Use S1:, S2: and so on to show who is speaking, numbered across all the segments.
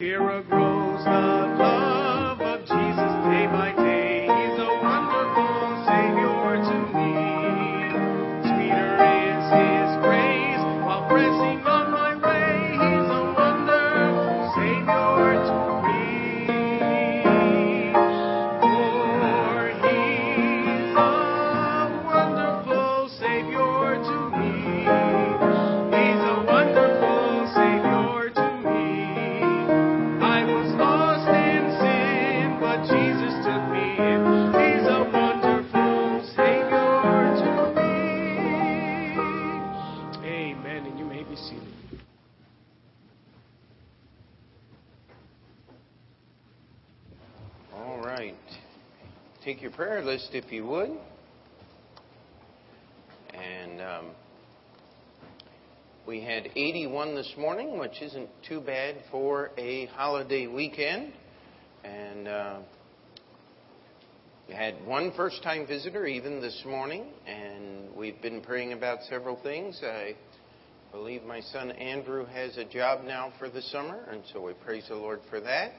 S1: Here grows the
S2: list if you would. And um, we had 81 this morning, which isn't too bad for a holiday weekend. And uh, we had one first time visitor even this morning, and we've been praying about several things. I believe my son Andrew has a job now for the summer, and so we praise the Lord for that.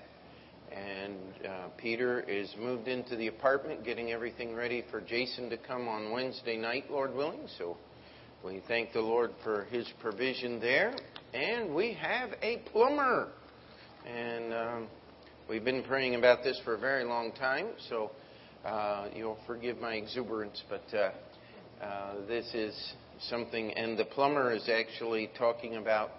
S2: And uh, Peter is moved into the apartment, getting everything ready for Jason to come on Wednesday night, Lord willing. So we thank the Lord for his provision there. And we have a plumber. And um, we've been praying about this for a very long time. So uh, you'll forgive my exuberance, but uh, uh, this is something. And the plumber is actually talking about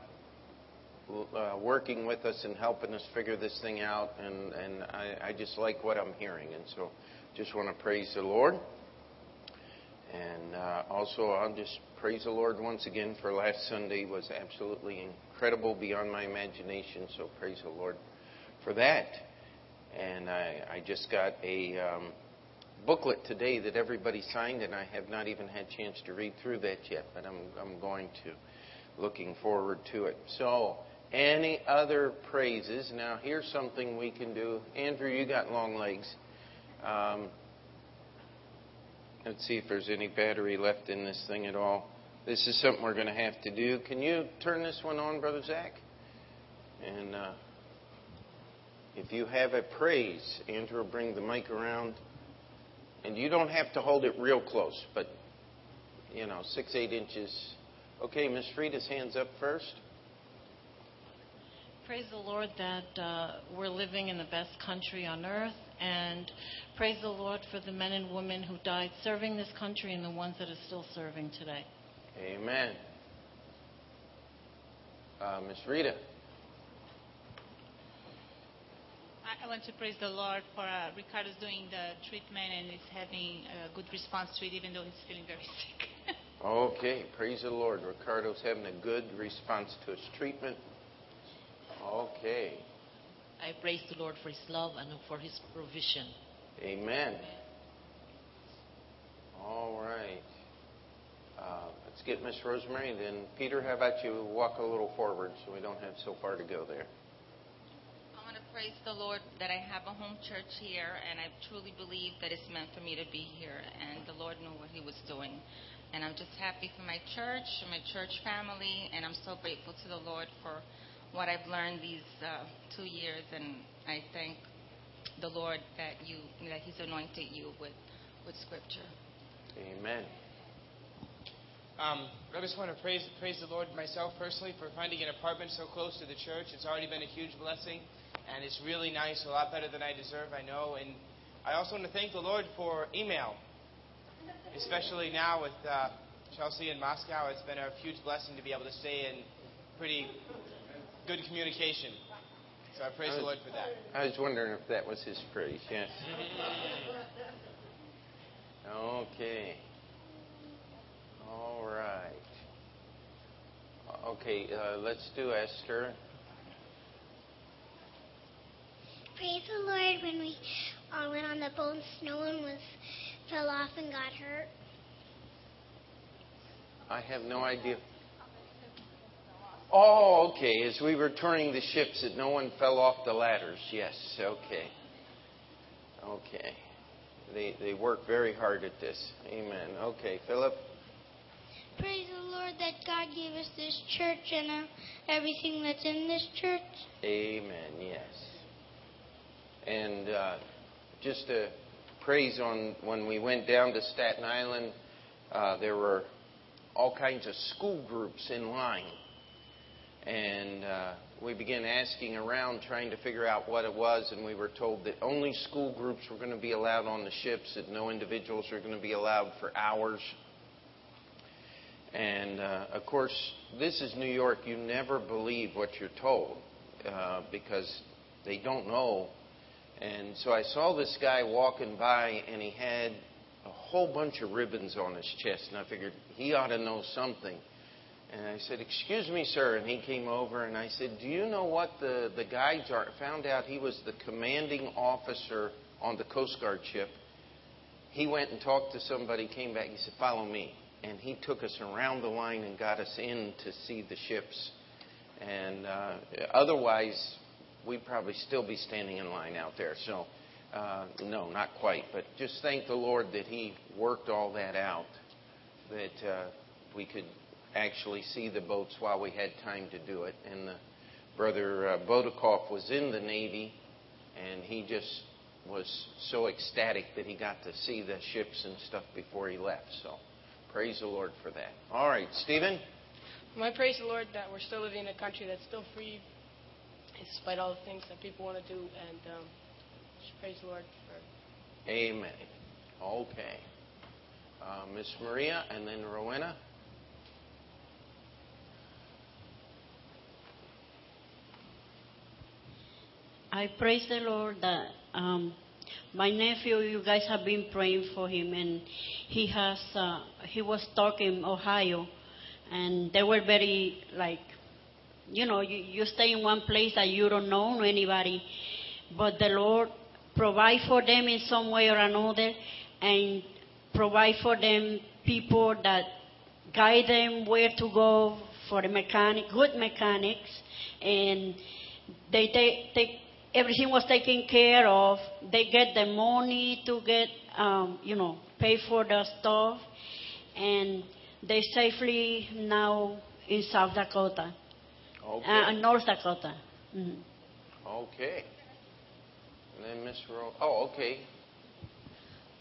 S2: uh, working with us and helping us figure this thing out, and, and I, I just like what I'm hearing, and so just want to praise the Lord. And uh, also, I'll just praise the Lord once again for last Sunday it was absolutely incredible beyond my imagination. So praise the Lord for that. And I, I just got a um, booklet today that everybody signed, and I have not even had a chance to read through that yet, but I'm, I'm going to. Looking forward to it. So, any other praises? Now, here's something we can do. Andrew, you got long legs. Um, let's see if there's any battery left in this thing at all. This is something we're going to have to do. Can you turn this one on, Brother Zach? And uh, if you have a praise, Andrew will bring the mic around. And you don't have to hold it real close, but, you know, six, eight inches. Okay, Miss Frida's hands up first.
S3: Praise the Lord that uh, we're living in the best country on earth, and praise the Lord for the men and women who died serving this country and the ones that are still serving today.
S2: Amen. Uh, Miss Rita.
S4: I- I want to praise the Lord for uh, Ricardo's doing the treatment and is having a good response to it, even though he's feeling very sick.
S2: Okay, praise the Lord. Ricardo's having a good response to his treatment. Okay,
S5: I praise the Lord for His love and for His provision.
S2: amen. All right. Uh, let's get Miss Rosemary. and Then, Peter, how about you walk a little forward so we don't have so far to go there?
S6: I want to praise the Lord that I have a home church here, and I truly believe that it's meant for me to be here, and the Lord knew what He was doing. And I'm just happy for my church, my church family, and I'm so grateful to the Lord for what I've learned these uh, two years, and I thank the Lord that you that He's anointed you with with Scripture.
S2: Amen.
S7: Um, I just want to praise, praise the Lord myself personally for finding an apartment so close to the church. It's already been a huge blessing, and it's really nice, a lot better than I deserve, I know. And I also want to thank the Lord for email, especially now with uh, Chelsea in Moscow. It's been a huge blessing to be able to stay in pretty good communication. So I praise the Lord for that.
S2: I was wondering if that was his praise. Yes. Okay. All right. Okay, uh, let's do Esther.
S8: Praise the Lord when we uh, went on the boat, no one was fell off and got hurt.
S2: I have no idea. Oh, okay. As we were turning the ships, that no one fell off the ladders. Yes. Okay. Okay. They they work very hard at this. Amen. Okay, Philip.
S8: praise the Lord that God gave us this church and uh, everything that's in this church.
S2: Amen. Yes. And uh, just to praise on when we went down to Staten Island, uh, there were all kinds of school groups in line. And uh, we began asking around trying to figure out what it was, and we were told that only school groups were going to be allowed on the ships, that no individuals were going to be allowed for hours. And uh, of course, this is New York. You never believe what you're told uh, because they don't know. And so I saw this guy walking by, and he had a whole bunch of ribbons on his chest, and I figured he ought to know something. And I said, "Excuse me, sir." And he came over, and I said, "Do you know what the the guides are?" Found out he was the commanding officer on the Coast Guard ship. He went and talked to somebody, came back. He said, "Follow me." And he took us around the line and got us in to see the ships. And uh, otherwise, we'd probably still be standing in line out there. So, uh, no, not quite. But just thank the Lord that He worked all that out, that uh, we could actually see the boats while we had time to do it. And the, Brother uh, Bodikoff was in the Navy, and he just was so ecstatic that he got to see the ships and stuff before he left. So, praise the Lord for that. All right, Stephen.
S9: I praise the Lord that we're still living in a country that's still free, despite all the things that people want to do, and um, just praise the Lord for.
S2: Amen. Okay. Uh, Miss Maria and then Rowena.
S10: I praise the Lord that um, my nephew, you guys have been praying for him, and he has uh, he was talking Ohio, and they were very like, you know, you, you stay in one place that you don't know anybody, but the Lord provide for them in some way or another, and provide for them people that guide them where to go for the mechanic, good mechanics, and they take, take everything was taken care of. They get the money to get, um, you know, pay for the stuff, and they safely now in South Dakota,
S2: Okay.
S10: uh, North Dakota. Mhm.
S2: Okay. And then Miss Ro. Oh, okay.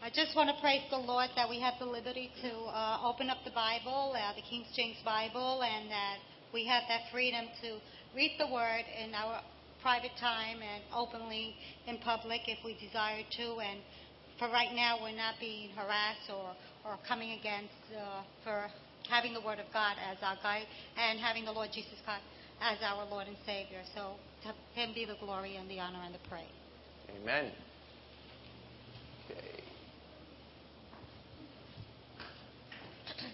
S11: I just want to praise the Lord that we have the liberty to uh, open up the Bible, uh, the King James Bible, and that we have that freedom to read the Word in our private time and openly in public if we desire to. And for right now, we're not being harassed or, or coming against uh, for having the Word of God as our guide and having the Lord Jesus Christ as our Lord and Savior. So to Him be the glory and the honor and the praise.
S2: Amen. Okay.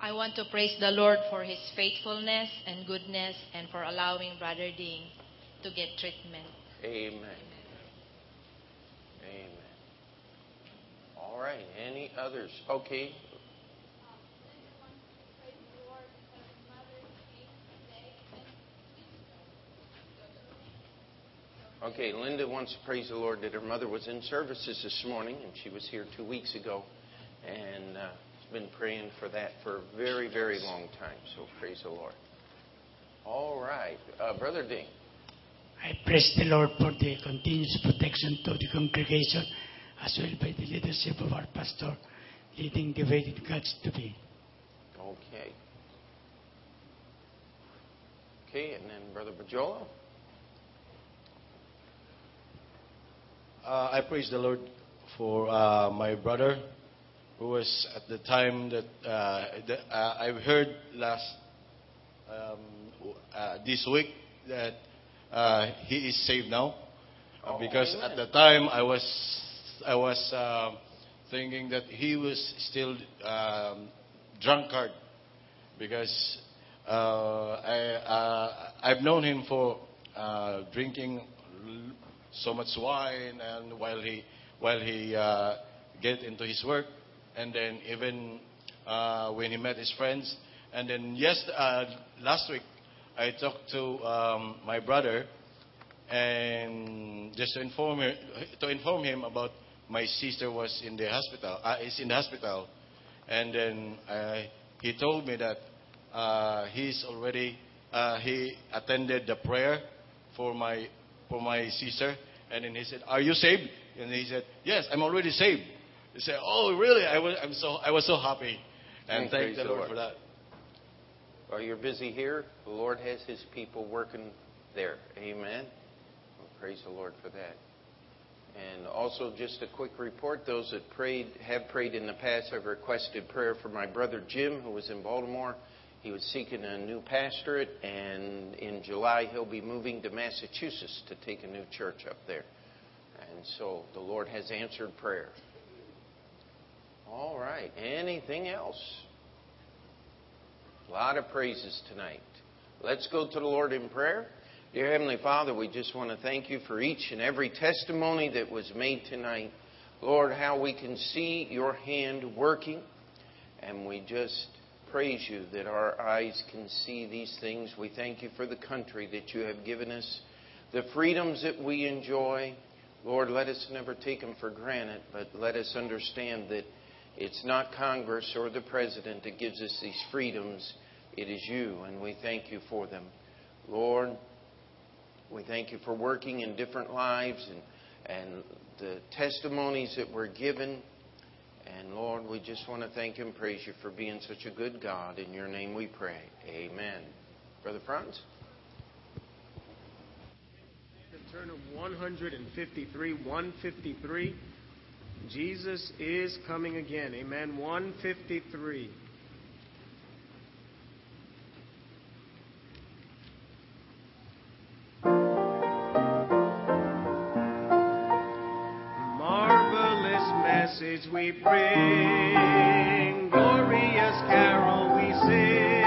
S5: I want to praise the Lord for his faithfulness and goodness and for allowing Brother Ding to get treatment.
S2: Amen. Amen. All right. Any others? Okay. Okay, Linda wants to praise the Lord that her mother was in services this morning, and she was here two weeks ago, and uh, has been praying for that for a very, very long time. So praise the Lord. All right, uh, Brother Ding.
S12: I praise the Lord for the continuous protection to the congregation as well by the leadership of our pastor leading the way that God's to be.
S2: Okay. Okay, and then Brother Bajolo.
S13: Uh, I praise the Lord for uh, my brother, who was at the time that uh, the, uh, I've heard last um, uh, this week that uh, he is saved now, Uh,
S2: Oh,
S13: because
S2: amen.
S13: at the time I was I was um thinking that he was still um, drunkard, because uh, I uh, I've known him for uh, drinking so much wine and while he while he uh, get into his work. And then even uh, when he met his friends. And then yes uh, last week I talked to um, my brother and just to inform her, to inform him about my sister was in the hospital uh, is in the hospital and then I he told me that uh, he's already uh, he attended the prayer for my for my sister, and then he said, "Are you saved?" And he said, "Yes, I'm already saved." He said, "Oh, really? I was I'm so I was so happy." And thank the
S2: the
S13: Lord,
S2: Lord.
S13: for that.
S2: While you're busy here, the Lord has His people working there. Amen. Well, praise the Lord for that. And also, just a quick report: those that prayed have prayed in the past have requested prayer for my brother Jim, who was in Baltimore. He was seeking a new pastorate, and in July he'll be moving to Massachusetts to take a new church up there. And so the Lord has answered prayer. All right. Anything else? A lot of praises tonight. Let's go to the Lord in prayer. Dear Heavenly Father, we just want to thank you for each and every testimony that was made tonight. Lord, how we can see your hand working, and we just praise you that our eyes can see these things. We thank you for the country that you have given us, the freedoms that we enjoy. Lord, let us never take them for granted, but let us understand that it's not Congress or the President that gives us these freedoms. It is you, and we thank you for them. Lord, we thank you for working in different lives and, and the testimonies that were given. And Lord, we just want to thank and praise you for being such a good God. In your name we pray. Amen. Brother Franz?
S1: Turn of 153, 153. Jesus is coming again. Amen. 153. Marvelous message we bring, glorious carol we sing,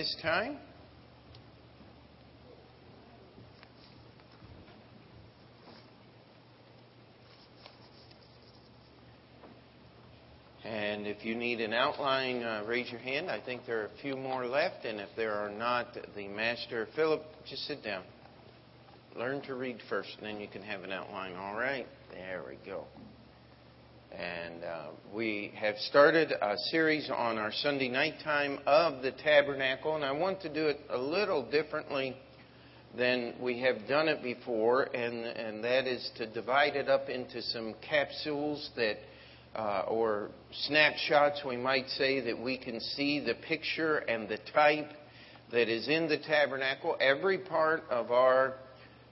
S2: this time. And if you need an outline, uh, raise your hand. I think there are a few more left, and if there are not, the master, Philip, just sit down. Learn to read first, and then you can have an outline. All right, there we go. And uh, we have started a series on our Sunday night time of the tabernacle, and I want to do it a little differently than we have done it before, and, and that is to divide it up into some capsules that, uh, or snapshots, we might say, that we can see the picture and the type that is in the tabernacle. Every part of our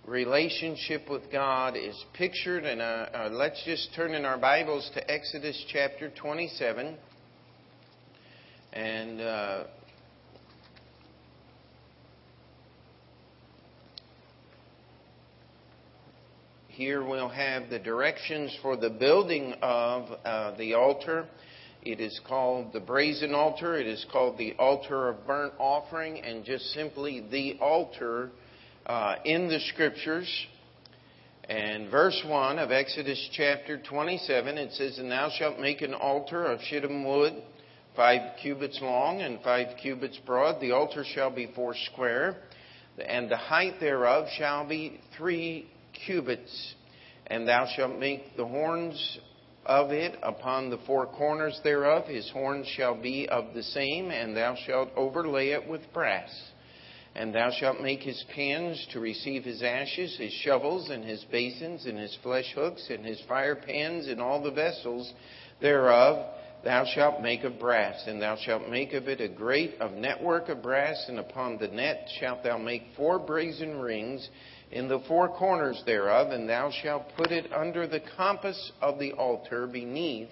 S2: relationship with God is pictured, and uh, uh, let's just turn in our Bibles to Exodus chapter 27. And uh, here we'll have the directions for the building of uh, the altar. It is called the brazen altar. It is called the altar of burnt offering, and just simply the altar uh, in the scriptures. And verse 1 of Exodus chapter 27, it says, And thou shalt make an altar of shittim wood, five cubits long and five cubits broad. The altar shall be four square, and the height thereof shall be three cubits. And thou shalt make the horns of it upon the four corners thereof. His horns shall be of the same, and thou shalt overlay it with brass. And thou shalt make his pans to receive his ashes, his shovels, and his basins, and his flesh hooks, and his fire pans, and all the vessels thereof thou shalt make of brass. And thou shalt make of it a grate of network of brass, and upon the net shalt thou make four brazen rings in the four corners thereof, and thou shalt put it under the compass of the altar beneath,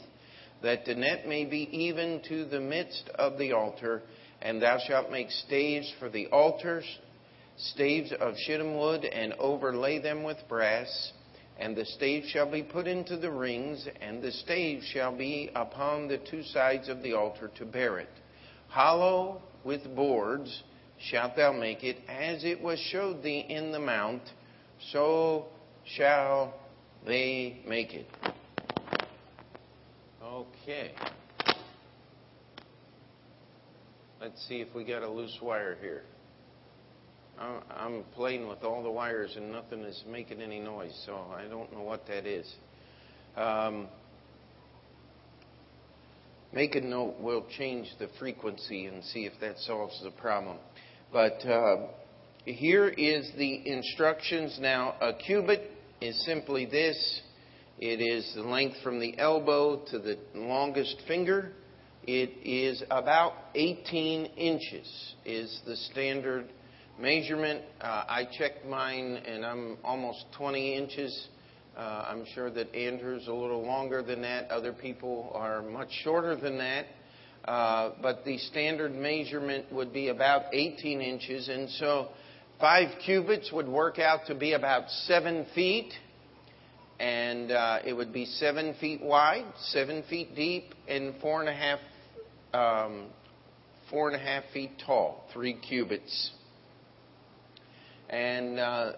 S2: that the net may be even to the midst of the altar. And thou shalt make staves for the altars, staves of shittim wood, and overlay them with brass. And the staves shall be put into the rings, and the staves shall be upon the two sides of the altar to bear it. Hollow with boards shalt thou make it, as it was showed thee in the mount, so shall they make it. Okay. Let's see if we got a loose wire here. I'm playing with all the wires and nothing is making any noise, so I don't know what that is. Um, make a note, we'll change the frequency and see if that solves the problem. But uh, here is the instructions. Now, a cubit is simply this it is the length from the elbow to the longest finger. It is about 18 inches, is the standard measurement. Uh, I checked mine and I'm almost 20 inches. Uh, I'm sure that Andrew's a little longer than that. Other people are much shorter than that. Uh, but the standard measurement would be about 18 inches. And so five cubits would work out to be about seven feet. And uh, it would be seven feet wide, seven feet deep, and four and a half, um, four and a half feet tall, three cubits. And uh,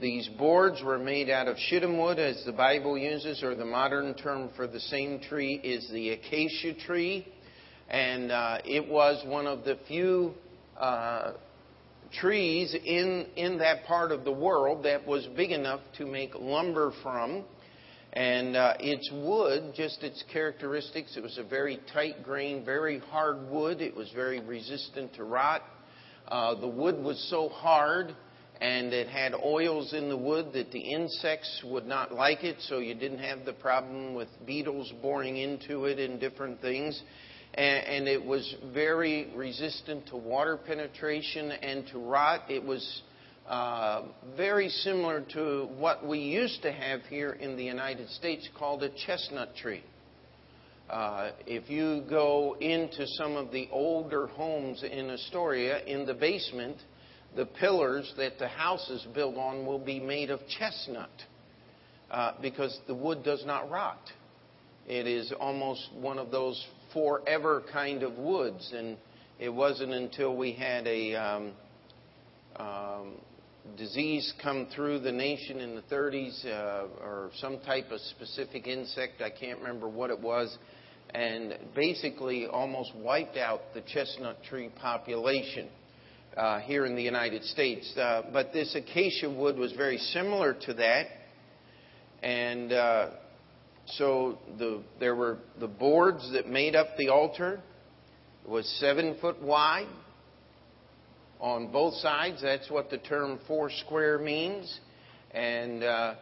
S2: these boards were made out of shittim wood, as the Bible uses, or the modern term for the same tree is the acacia tree. And uh, it was one of the few uh, trees in, in that part of the world that was big enough to make lumber from. And uh, its wood, just its characteristics, it was a very tight grain, very hard wood. It was very resistant to rot. Uh, the wood was so hard and it had oils in the wood that the insects would not like it, so you didn't have the problem with beetles boring into it and different things and, it was very resistant to water penetration and to rot. It was uh, very similar to what we used to have here in the United States called a chestnut tree. Uh, if you go into some of the older homes in Astoria, in the basement, the pillars that the house is built on will be made of chestnut uh, because the wood does not rot. It is almost one of those forever kind of woods. And it wasn't until we had a um, um, disease come through the nation in the 30s uh, or some type of specific insect, I can't remember what it was, and basically almost wiped out the chestnut tree population. Uh, here in the United States. Uh, but this acacia wood was very similar to that. And uh, so the, there were the boards that made up the altar it was seven foot wide on both sides. That's what the term four square means. And uh,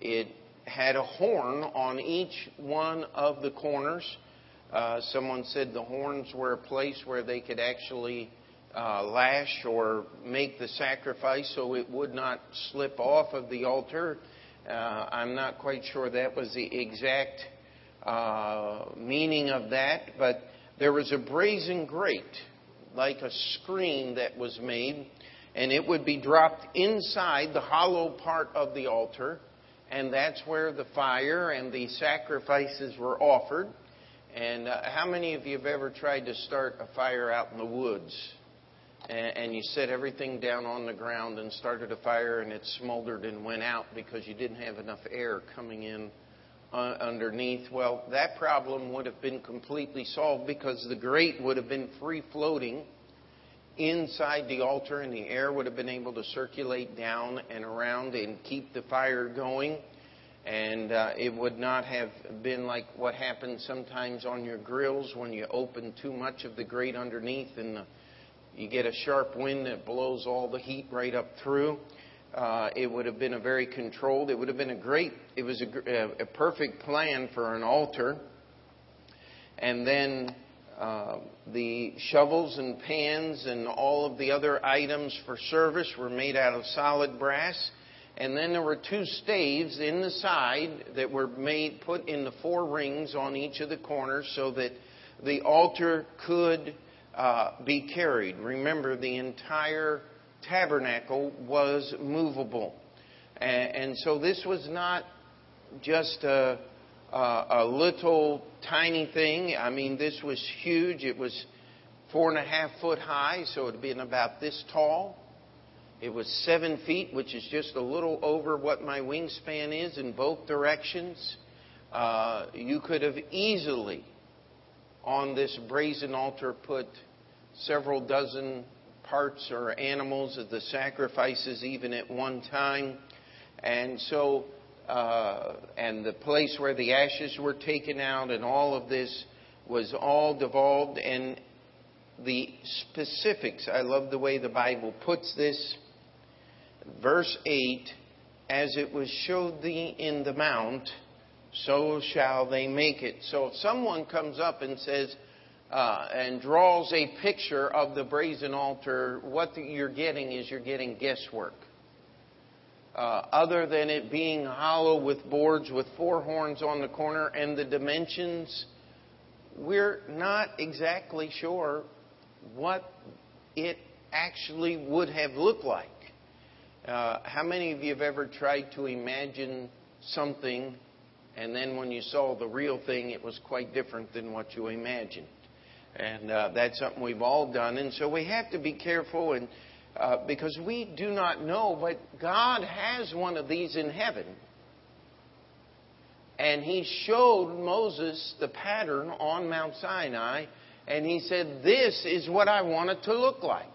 S2: it had a horn on each one of the corners. Uh, someone said the horns were a place where they could actually uh, lash or make the sacrifice so it would not slip off of the altar. Uh, I'm not quite sure that was the exact uh, meaning of that, but there was a brazen grate, like a screen that was made, and it would be dropped inside the hollow part of the altar, and that's where the fire and the sacrifices were offered. And uh, how many of you have ever tried to start a fire out in the woods? And, and you set everything down on the ground and started a fire, and it smoldered and went out because you didn't have enough air coming in underneath. Well, that problem would have been completely solved because the grate would have been free floating inside the altar, and the air would have been able to circulate down and around and keep the fire going and uh, it would not have been like what happens sometimes on your grills when you open too much of the grate underneath and the, you get a sharp wind that blows all the heat right up through. Uh, it would have been a very controlled. It would have been a great. It was a, a perfect plan for an altar. And then uh, the shovels and pans and all of the other items for service were made out of solid brass and then there were two staves in the side that were made, put in the four rings on each of the corners so that the altar could uh, be carried. Remember, the entire tabernacle was movable. And, and so this was not just a, a, a little tiny thing. I mean, this was huge. It was four and a half foot high, so it would have been about this tall. It was seven feet, which is just a little over what my wingspan is in both directions. Uh, you could have easily, on this brazen altar, put several dozen parts or animals of the sacrifices, even at one time. And so, uh, and the place where the ashes were taken out, and all of this was all devolved. And the specifics, I love the way the Bible puts this verse 8 As it was showed thee in the mount, so shall they make it. So if someone comes up and says, uh, and draws a picture of the brazen altar, what you're getting is you're getting guesswork. Uh, other than it being hollow with boards with four horns on the corner and the dimensions, we're not exactly sure what it actually would have looked like. Uh, how many of you have ever tried to imagine something and then when you saw the real thing, it was quite different than what you imagined? And uh, that's something we've all done. And so we have to be careful and uh, because we do not know, but God has one of these in heaven. And he showed Moses the pattern on Mount Sinai, and he said, This is what I want it to look like.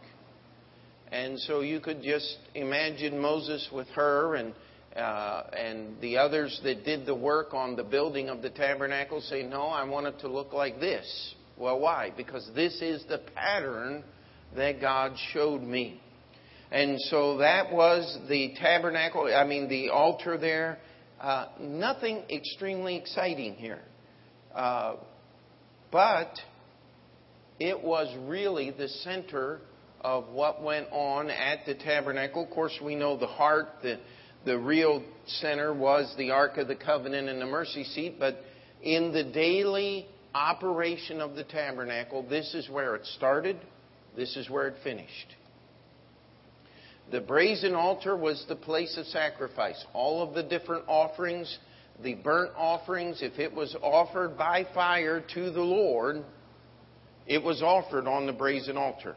S2: And so you could just imagine Moses with her and uh, and the others that did the work on the building of the tabernacle say, No, I want it to look like this. Well, why? Because this is the pattern that God showed me. And so that was the tabernacle, I mean, the altar there. Uh, nothing extremely exciting here. Uh, but it was really the center of what went on at the tabernacle. Of course, we know the heart, the, the real center was the Ark of the Covenant and the mercy seat, but in the daily operation of the tabernacle, this is where it started, this is where it finished. The brazen altar was the place of sacrifice. All of the different offerings, the burnt offerings, if it was offered by fire to the Lord, it was offered on the brazen altar.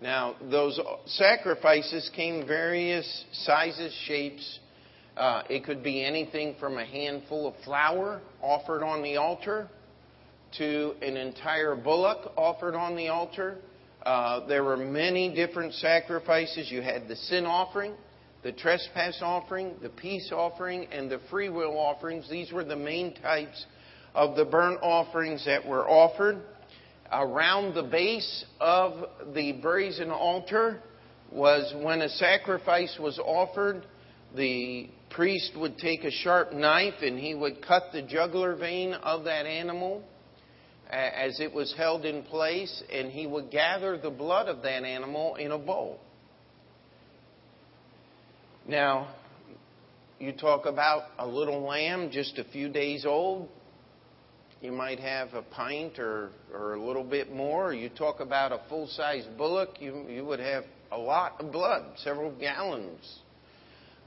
S2: Now, those sacrifices came various sizes, shapes. Uh, it could be anything from a handful of flour offered on the altar to an entire bullock offered on the altar. Uh, there were many different sacrifices. You had the sin offering, the trespass offering, the peace offering, and the free will offerings. These were the main types of the burnt offerings that were offered. Around the base of the brazen altar was when a sacrifice was offered, the priest would take a sharp knife and he would cut the jugular vein of that animal as it was held in place, and he would gather the blood of that animal in a bowl. Now, you talk about a little lamb just a few days old, you might have a pint or, or a little bit more. You talk about a full size bullock, you, you would have a lot of blood, several gallons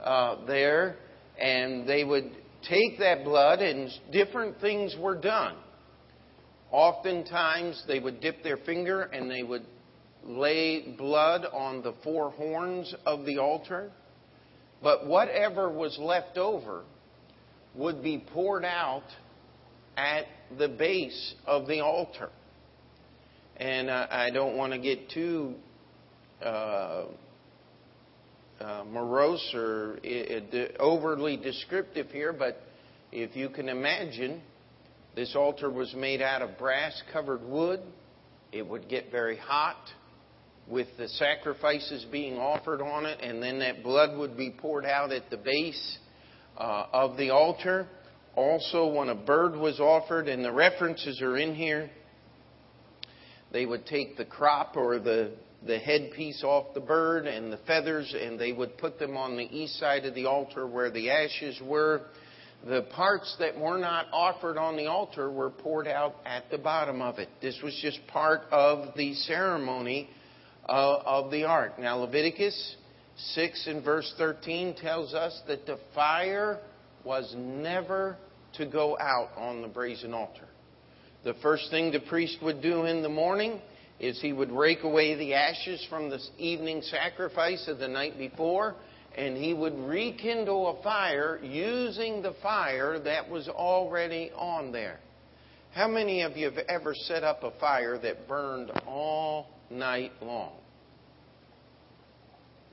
S2: uh, there. And they would take that blood, and different things were done. Oftentimes, they would dip their finger and they would lay blood on the four horns of the altar. But whatever was left over would be poured out at the base of the altar. And uh, I don't want to get too uh, uh, morose or overly descriptive here, but if you can imagine, this altar was made out of brass covered wood. It would get very hot with the sacrifices being offered on it, and then that blood would be poured out at the base uh, of the altar. Also, when a bird was offered, and the references are in here, they would take the crop or the, the headpiece off the bird and the feathers, and they would put them on the east side of the altar where the ashes were. The parts that were not offered on the altar were poured out at the bottom of it. This was just part of the ceremony uh, of the ark. Now, Leviticus 6 and verse 13 tells us that the fire was never to go out on the brazen altar. The first thing the priest would do in the morning is he would rake away the ashes from the evening sacrifice of the night before, and he would rekindle a fire using the fire that was already on there. How many of you have ever set up a fire that burned all night long?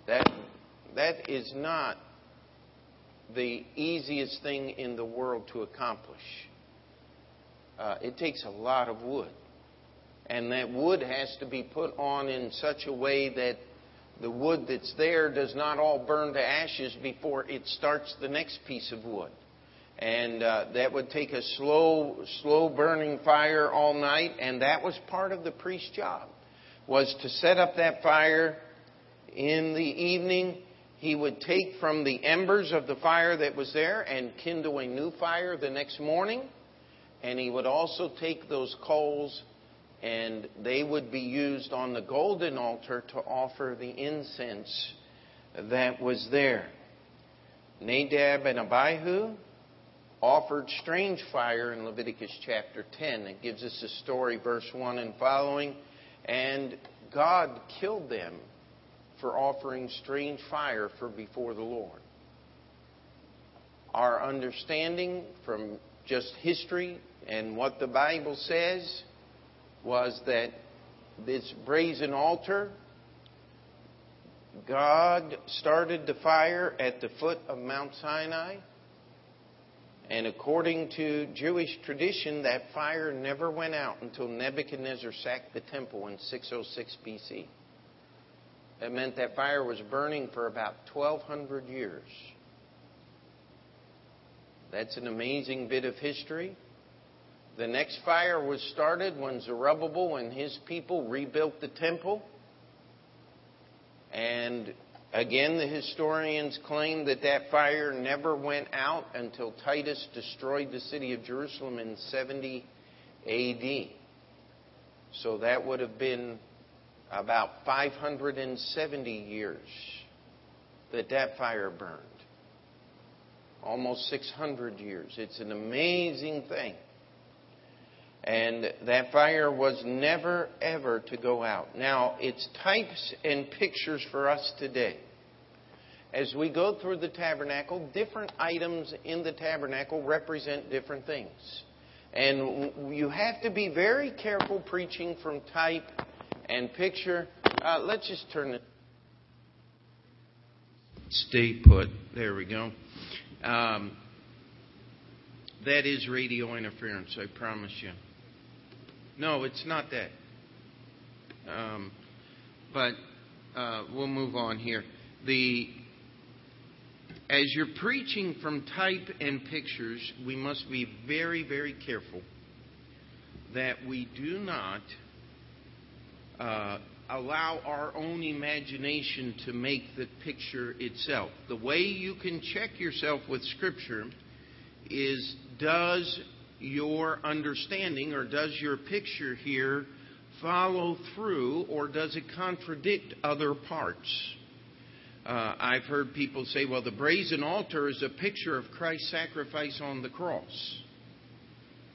S2: That, that is not the easiest thing in the world to accomplish. Uh, it takes a lot of wood. And that wood has to be put on in such a way that the wood that's there does not all burn to ashes before it starts the next piece of wood. And uh, that would take a slow, slow burning fire all night, and that was part of the priest's job, was to set up that fire in the evening he would take from the embers of the fire that was there and kindle a new fire the next morning. And he would also take those coals and they would be used on the golden altar to offer the incense that was there. Nadab and Abihu offered strange fire in Leviticus chapter 10. It gives us a story, verse 1 and following. And God killed them for offering strange fire for before the Lord. Our understanding from just history and what the Bible says was that this brazen altar, God started the fire at the foot of Mount Sinai. And according to Jewish tradition, that fire never went out until Nebuchadnezzar sacked the temple in 606 BC. That meant that fire was burning for about 1,200 years. That's an amazing bit of history. The next fire was started when Zerubbabel and his people rebuilt the temple. And again, the historians claim that that fire never went out until Titus destroyed the city of Jerusalem in 70 AD. So that would have been about 570 years that that fire burned. Almost 600 years. It's an amazing thing. And that fire was never, ever to go out. Now, it's types and pictures for us today. As we go through the tabernacle, different items in the tabernacle represent different things. And you have to be very careful preaching from type and picture. Uh, let's just turn it. Stay put. There we go. Um, that is radio interference, I promise you. No, it's not that. Um, but uh, we'll move on here. The as you're preaching from type and pictures, we must be very, very careful that we do not uh, allow our own imagination to make the picture itself. The way you can check yourself with Scripture is does your understanding or does your picture here follow through or does it contradict other parts? Uh, I've heard people say, well, the brazen altar is a picture of Christ's sacrifice on the cross.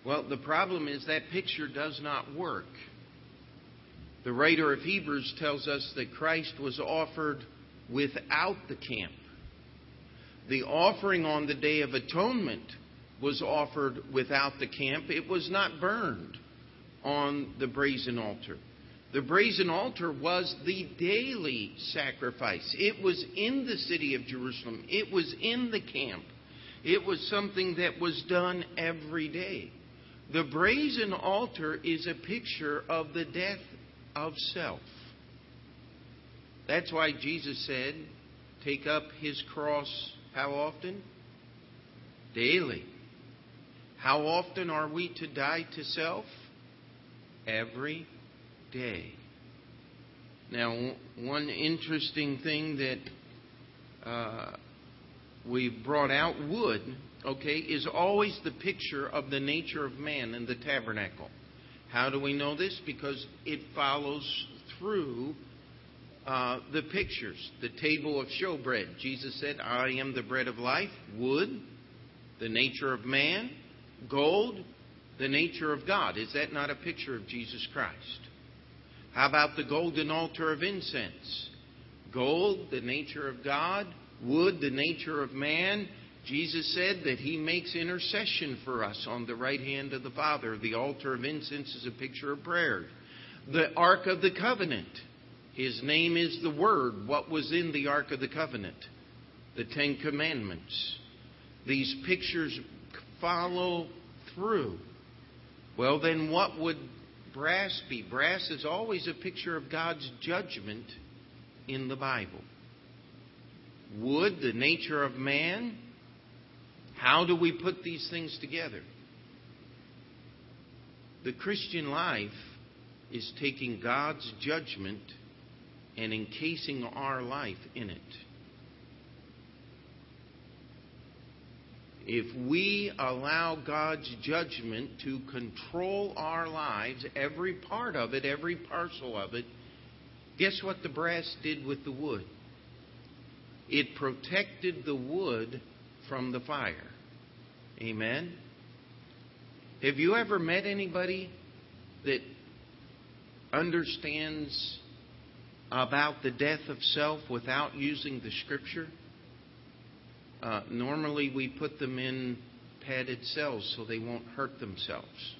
S2: Well, the problem is that picture does not work. The writer of Hebrews tells us that Christ was offered without the camp. The offering on the Day of Atonement was offered without the camp. It was not burned on the brazen altar. The brazen altar was the daily sacrifice. It was in the city of Jerusalem. It was in the camp. It was something that was done every day. The brazen altar is a picture of the death of self. That's why Jesus said, Take up his cross how often? Daily. How often are we to die to self? Every day. Now, one interesting thing that uh, we brought out wood, okay, is always the picture of the nature of man in the tabernacle. How do we know this? Because it follows through uh, the pictures. The table of showbread. Jesus said, I am the bread of life. Wood, the nature of man. Gold, the nature of God. Is that not a picture of Jesus Christ? How about the golden altar of incense? Gold, the nature of God. Wood, the nature of man. Jesus said that he makes intercession for us on the right hand of the Father. The altar of incense is a picture of prayer. The Ark of the Covenant. His name is the Word. What was in the Ark of the Covenant? The Ten Commandments. These pictures follow through. Well, then what would brass be? Brass is always a picture of God's judgment in the Bible. Wood, the nature of man. How do we put these things together? The Christian life is taking God's judgment and encasing our life in it. If we allow God's judgment to control our lives, every part of it, every parcel of it, guess what the brass did with the wood? It protected the wood from the fire. Amen? Have you ever met anybody that understands about the death of self without using the scripture? Uh, normally, we put them in padded cells so they won't hurt themselves.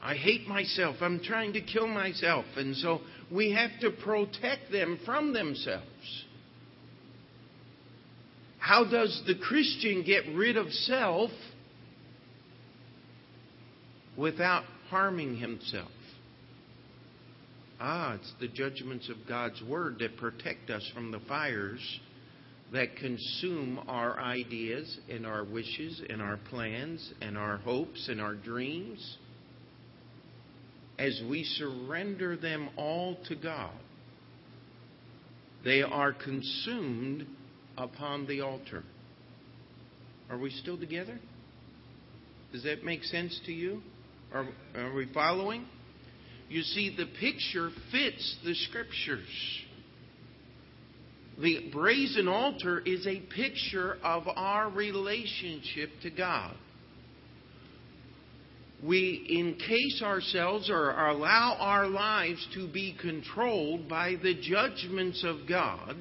S2: I hate myself. I'm trying to kill myself. And so we have to protect them from themselves. How does the Christian get rid of self without harming himself? Ah, it's the judgments of God's Word that protect us from the fires that consume our ideas and our wishes and our plans and our hopes and our dreams as we surrender them all to God. They are consumed upon the altar. Are we still together? Does that make sense to you? Are, are we following? You see, the picture fits the scriptures. The brazen altar is a picture of our relationship to God. We encase ourselves or allow our lives to be controlled by the judgments of God.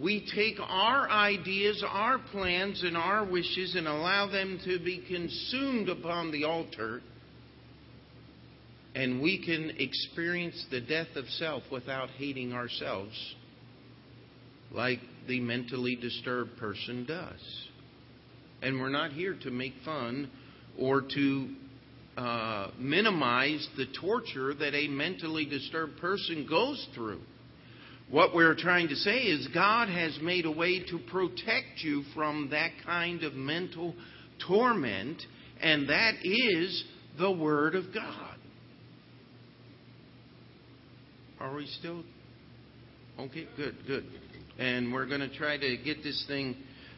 S2: We take our ideas, our plans, and our wishes and allow them to be consumed upon the altar And we can experience the death of self without hating ourselves, like the mentally disturbed person does. And we're not here to make fun or to uh, minimize the torture that a mentally disturbed person goes through. What we're trying to say is God has made a way to protect you from that kind of mental torment, and that is the Word of God. Are we still? Okay, good, good. And we're going to try to get this thing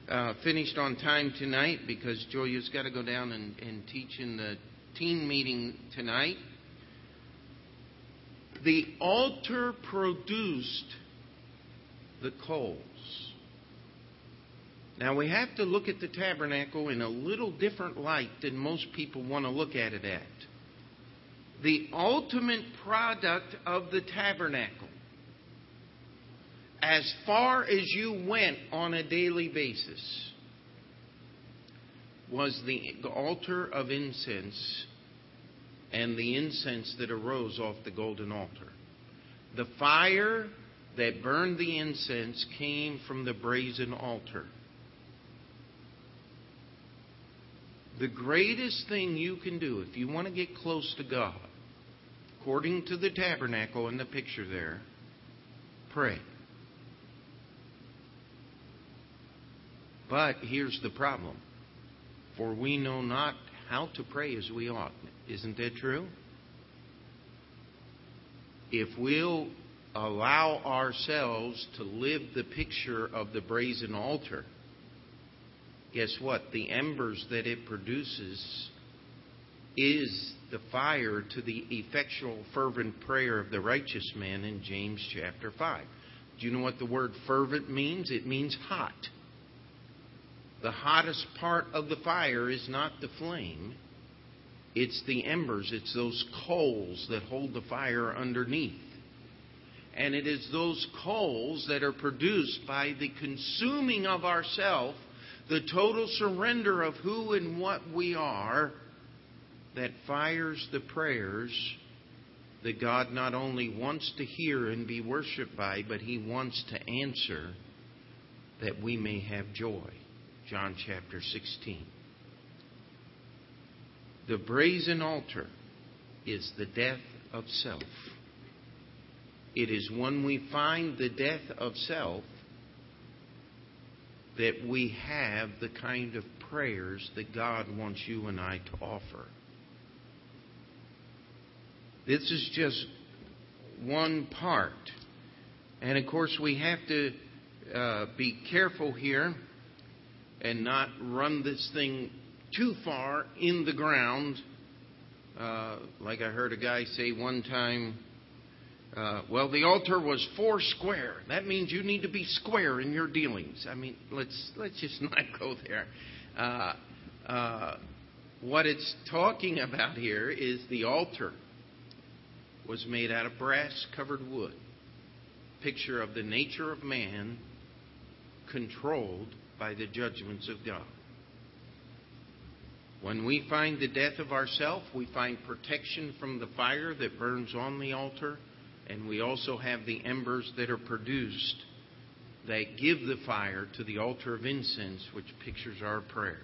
S2: uh, finished on time tonight because Julia's got to go down and, teach in the teen meeting tonight. The altar produced the coals. Now we have to look at the tabernacle in a little different light than most people want to look at it at the ultimate product of the tabernacle, as far as you went on a daily basis, was the altar of incense and the incense that arose off the golden altar. The fire that burned the incense came from the brazen altar. The greatest thing you can do if you want to get close to God according to the tabernacle in the picture there, pray. But here's the problem. For we know not how to pray as we ought. Isn't that true? If we'll allow ourselves to live the picture of the brazen altar, guess what? The embers that it produces is the fire to the effectual, fervent prayer of the righteous man in James chapter 5. Do you know what the word fervent means? It means hot. The hottest part of the fire is not the flame, it's the embers, it's those coals that hold the fire underneath. And it is those coals that are produced by the consuming of ourself, the total surrender of who and what we are that fires the prayers that God not only wants to hear and be worshiped by, but He wants to answer that we may have joy. John chapter 16. The brazen altar is the death of self. It is when we find the death of self that we have the kind of prayers that God wants you and I to offer. This is just one part. And of course, we have to uh, be careful here and not run this thing too far in the ground. Uh, like I heard a guy say one time, uh, well, the altar was four square. That means you need to be square in your dealings. I mean, let's let's just not go there. Uh, uh, what it's talking about here is the altar was made out of brass covered wood. Picture of the nature of man controlled by the judgments of God. When we find the death of ourself, we find protection from the fire that burns on the altar, and we also have the embers that are produced that give the fire to the altar of incense, which pictures our prayer.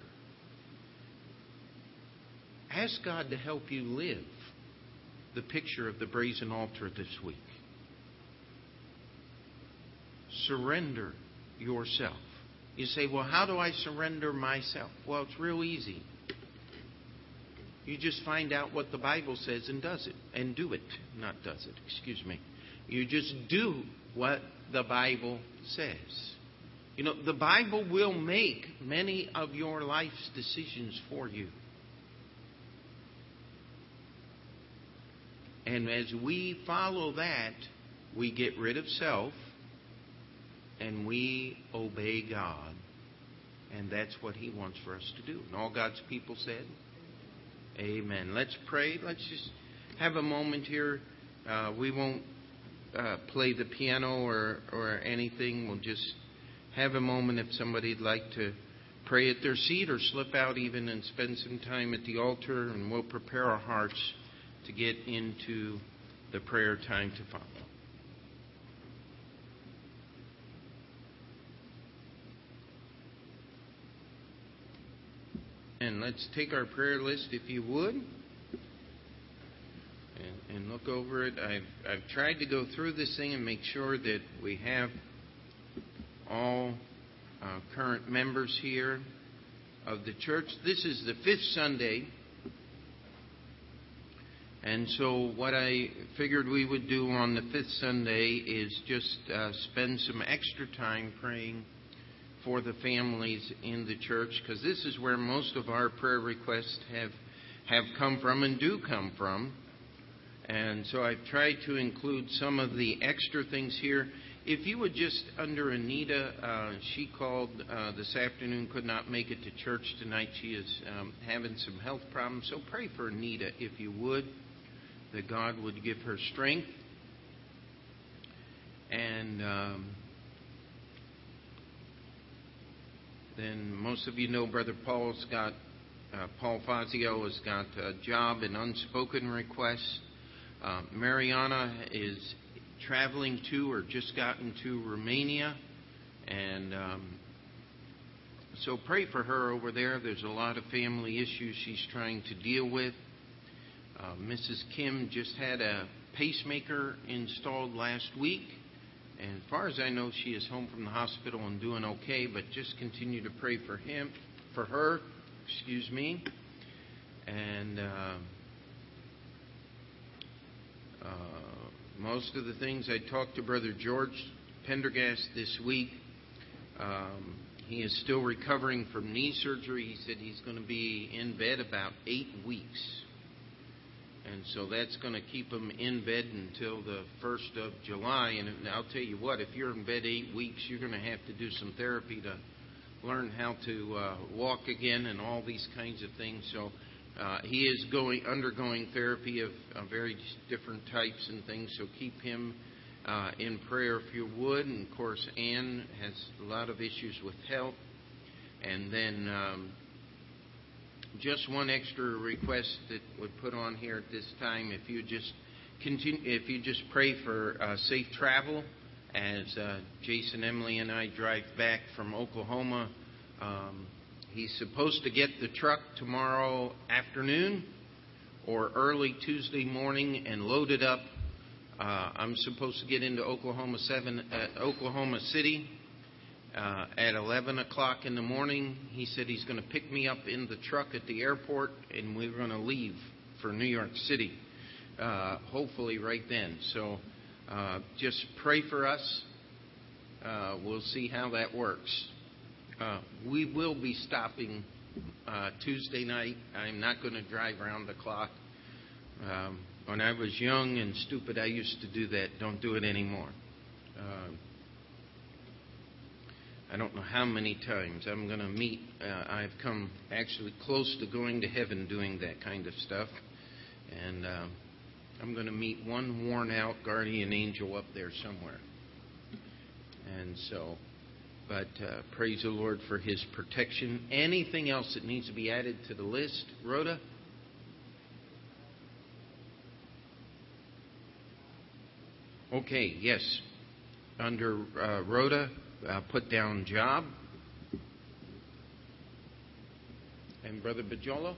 S2: Ask God to help you live the picture of the brazen altar this week. Surrender yourself. You say, well, how do I surrender myself? Well, it's real easy. You just find out what the Bible says and does it, and do it. Not does it, excuse me. You just do what the Bible says. You know, the Bible will make many of your life's decisions for you. And as we follow that, we get rid of self and we obey God. And that's what He wants for us to do. And all God's people said, Amen. Let's pray. Let's just have a moment here. Uh, we won't uh, play the piano or, or anything. We'll just have a moment if somebody'd like to pray at their seat or slip out even and spend some time at the altar, and we'll prepare our hearts to get into the prayer time to follow. And let's take our prayer list, if you would, and, and look over it. I've, I've tried to go through this thing and make sure that we have all uh, current members here of the church. This is the fifth Sunday. And so, what I figured we would do on the fifth Sunday is just uh, spend some extra time praying for the families in the church because this is where most of our prayer requests have have come from and do come from. And so I've tried to include some of the extra things here. If you would just, under Anita, uh, she called uh, this afternoon, could not make it to church tonight. She is um, having some health problems. So pray for Anita, if you would, that God would give her strength. And um, then most of you know Brother Paul's got, uh, Paul Fazio has got a job in unspoken requests. Uh, Mariana is traveling to or just gotten to Romania. And um, so pray for her over there. There's a lot of family issues she's trying to deal with. Uh, Mrs. Kim just had a pacemaker installed last week. And as far as I know, she is home from the hospital and doing okay, but just continue to pray for him, for her, excuse me. And uh, uh, most of the things I talked to Brother George Pendergast this week. Um, he is still recovering from knee surgery. He said he's going to be in bed about eight weeks. And so that's going to keep him in bed until the 1st of July. And I'll tell you what, if you're in bed eight weeks, you're going to have to do some therapy to learn how to uh, walk again and all these kinds of things. So uh, he is going undergoing therapy of, of very different types and things. So keep him uh, in prayer if you would. And of course, Anne has a lot of issues with health. And then um, just one extra request that would put on here at this time, if you just continue, if you just pray for uh, safe travel as uh, Jason, Emily, and I drive back from Oklahoma. Um, he's supposed to get the truck tomorrow afternoon or early Tuesday morning and load it up. Uh, I'm supposed to get into Oklahoma seven, uh, Oklahoma City uh, at 11 o'clock in the morning. He said he's going to pick me up in the truck at the airport, and we're going to leave for New York City, uh, hopefully right then. So uh, just pray for us. Uh, we'll see how that works. Uh, we will be stopping uh, Tuesday night. I'm not going to drive around the clock. Um, when I was young and stupid, I used to do that. Don't do it anymore. I don't know how many times I'm going to meet. Uh, I've come actually close to going to heaven doing that kind of stuff. And uh, I'm going to meet one worn out guardian angel up there somewhere. And so, but uh, praise the Lord for his protection. Anything else that needs to be added to the list? Rhoda? Okay, yes. Under uh, Rhoda, uh, put down job. And Brother Bajolo?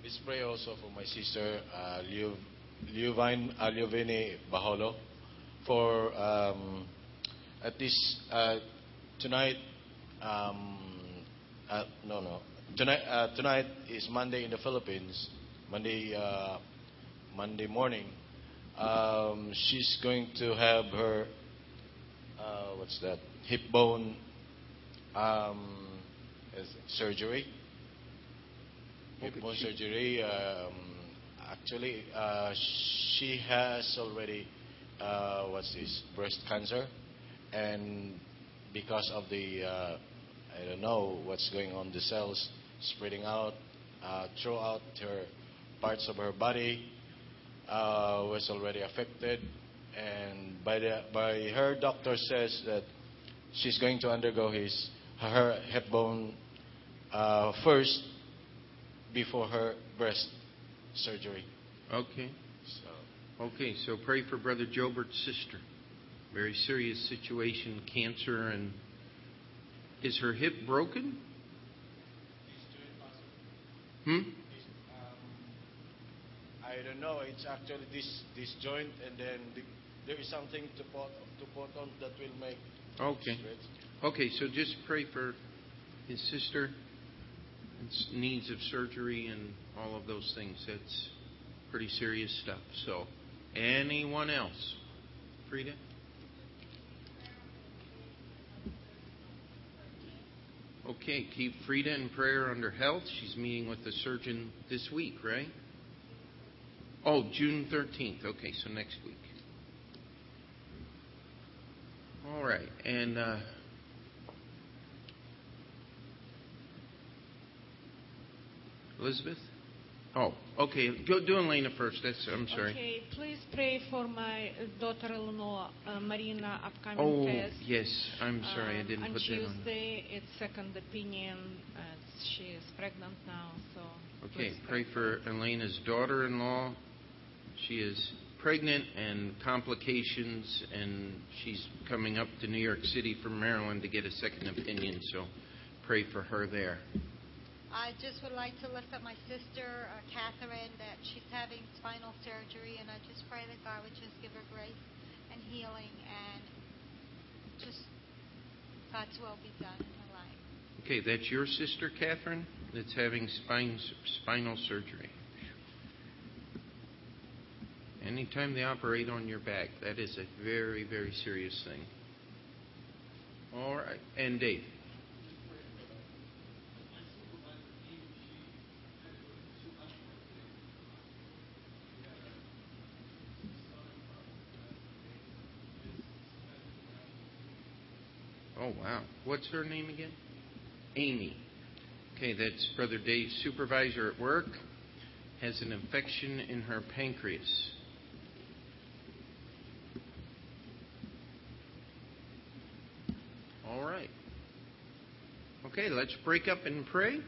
S13: Please pray also for my sister, uh, Liu, Liuvine, uh, Baholo, for um, at least uh, tonight. Um, uh, no, no. Tonight, uh, tonight is Monday in the Philippines. Monday, uh, Monday morning. Um, she's going to have her uh, what's that hip bone um, surgery. Hip
S2: Okay,
S13: bone
S2: she-
S13: surgery. Um, actually, uh, she has already uh, what's this breast cancer, and because of the uh, I don't know what's going on, the cells spreading out uh, throughout her parts of her body uh, was already affected, and by the by her doctor says that she's going to undergo his her hip bone uh, first before her breast surgery.
S2: Okay.
S13: So
S2: Okay, so pray for Brother Jobert's sister. Very serious situation, cancer, and is her hip broken? Hmm?
S13: I don't know. It's actually this this joint, and then the, there is something to put to put on that will make.
S2: Okay. Okay, so just pray for his sister. Needs of surgery and all of those things. That's pretty serious stuff. So, anyone else? Frida? Okay, keep Frida in prayer under health. She's meeting with the surgeon this week, right? Oh, June 13th. Okay, so next week. All right, and uh, Elizabeth? Oh, okay. Go do Elena first. That's I'm sorry.
S14: Okay, please pray for my daughter-in-law, uh, Marina, upcoming
S2: Oh,
S14: test.
S2: yes. I'm sorry. I
S14: Um,
S2: didn't
S14: on
S2: put that on.
S14: On Tuesday, it's second opinion. Uh, she is pregnant now, so.
S2: Okay, pray for Elena's daughter-in-law. She is pregnant and complications, and she's coming up to New York City from Maryland to get a second opinion. So, pray for her there.
S11: I just would like to lift up my sister, uh, Catherine, that she's having spinal surgery, and I just pray that God would just give her grace and healing, and just God's will be done in her life.
S2: Okay, that's your sister, Catherine, that's having spine, spinal surgery. Anytime they operate on your back, that is a very, very serious thing. All right, and Dave. Oh, wow. What's her name again? Amy. Okay, that's Brother Dave's supervisor at work. Has an infection in her pancreas. All right. Okay, let's break up and pray.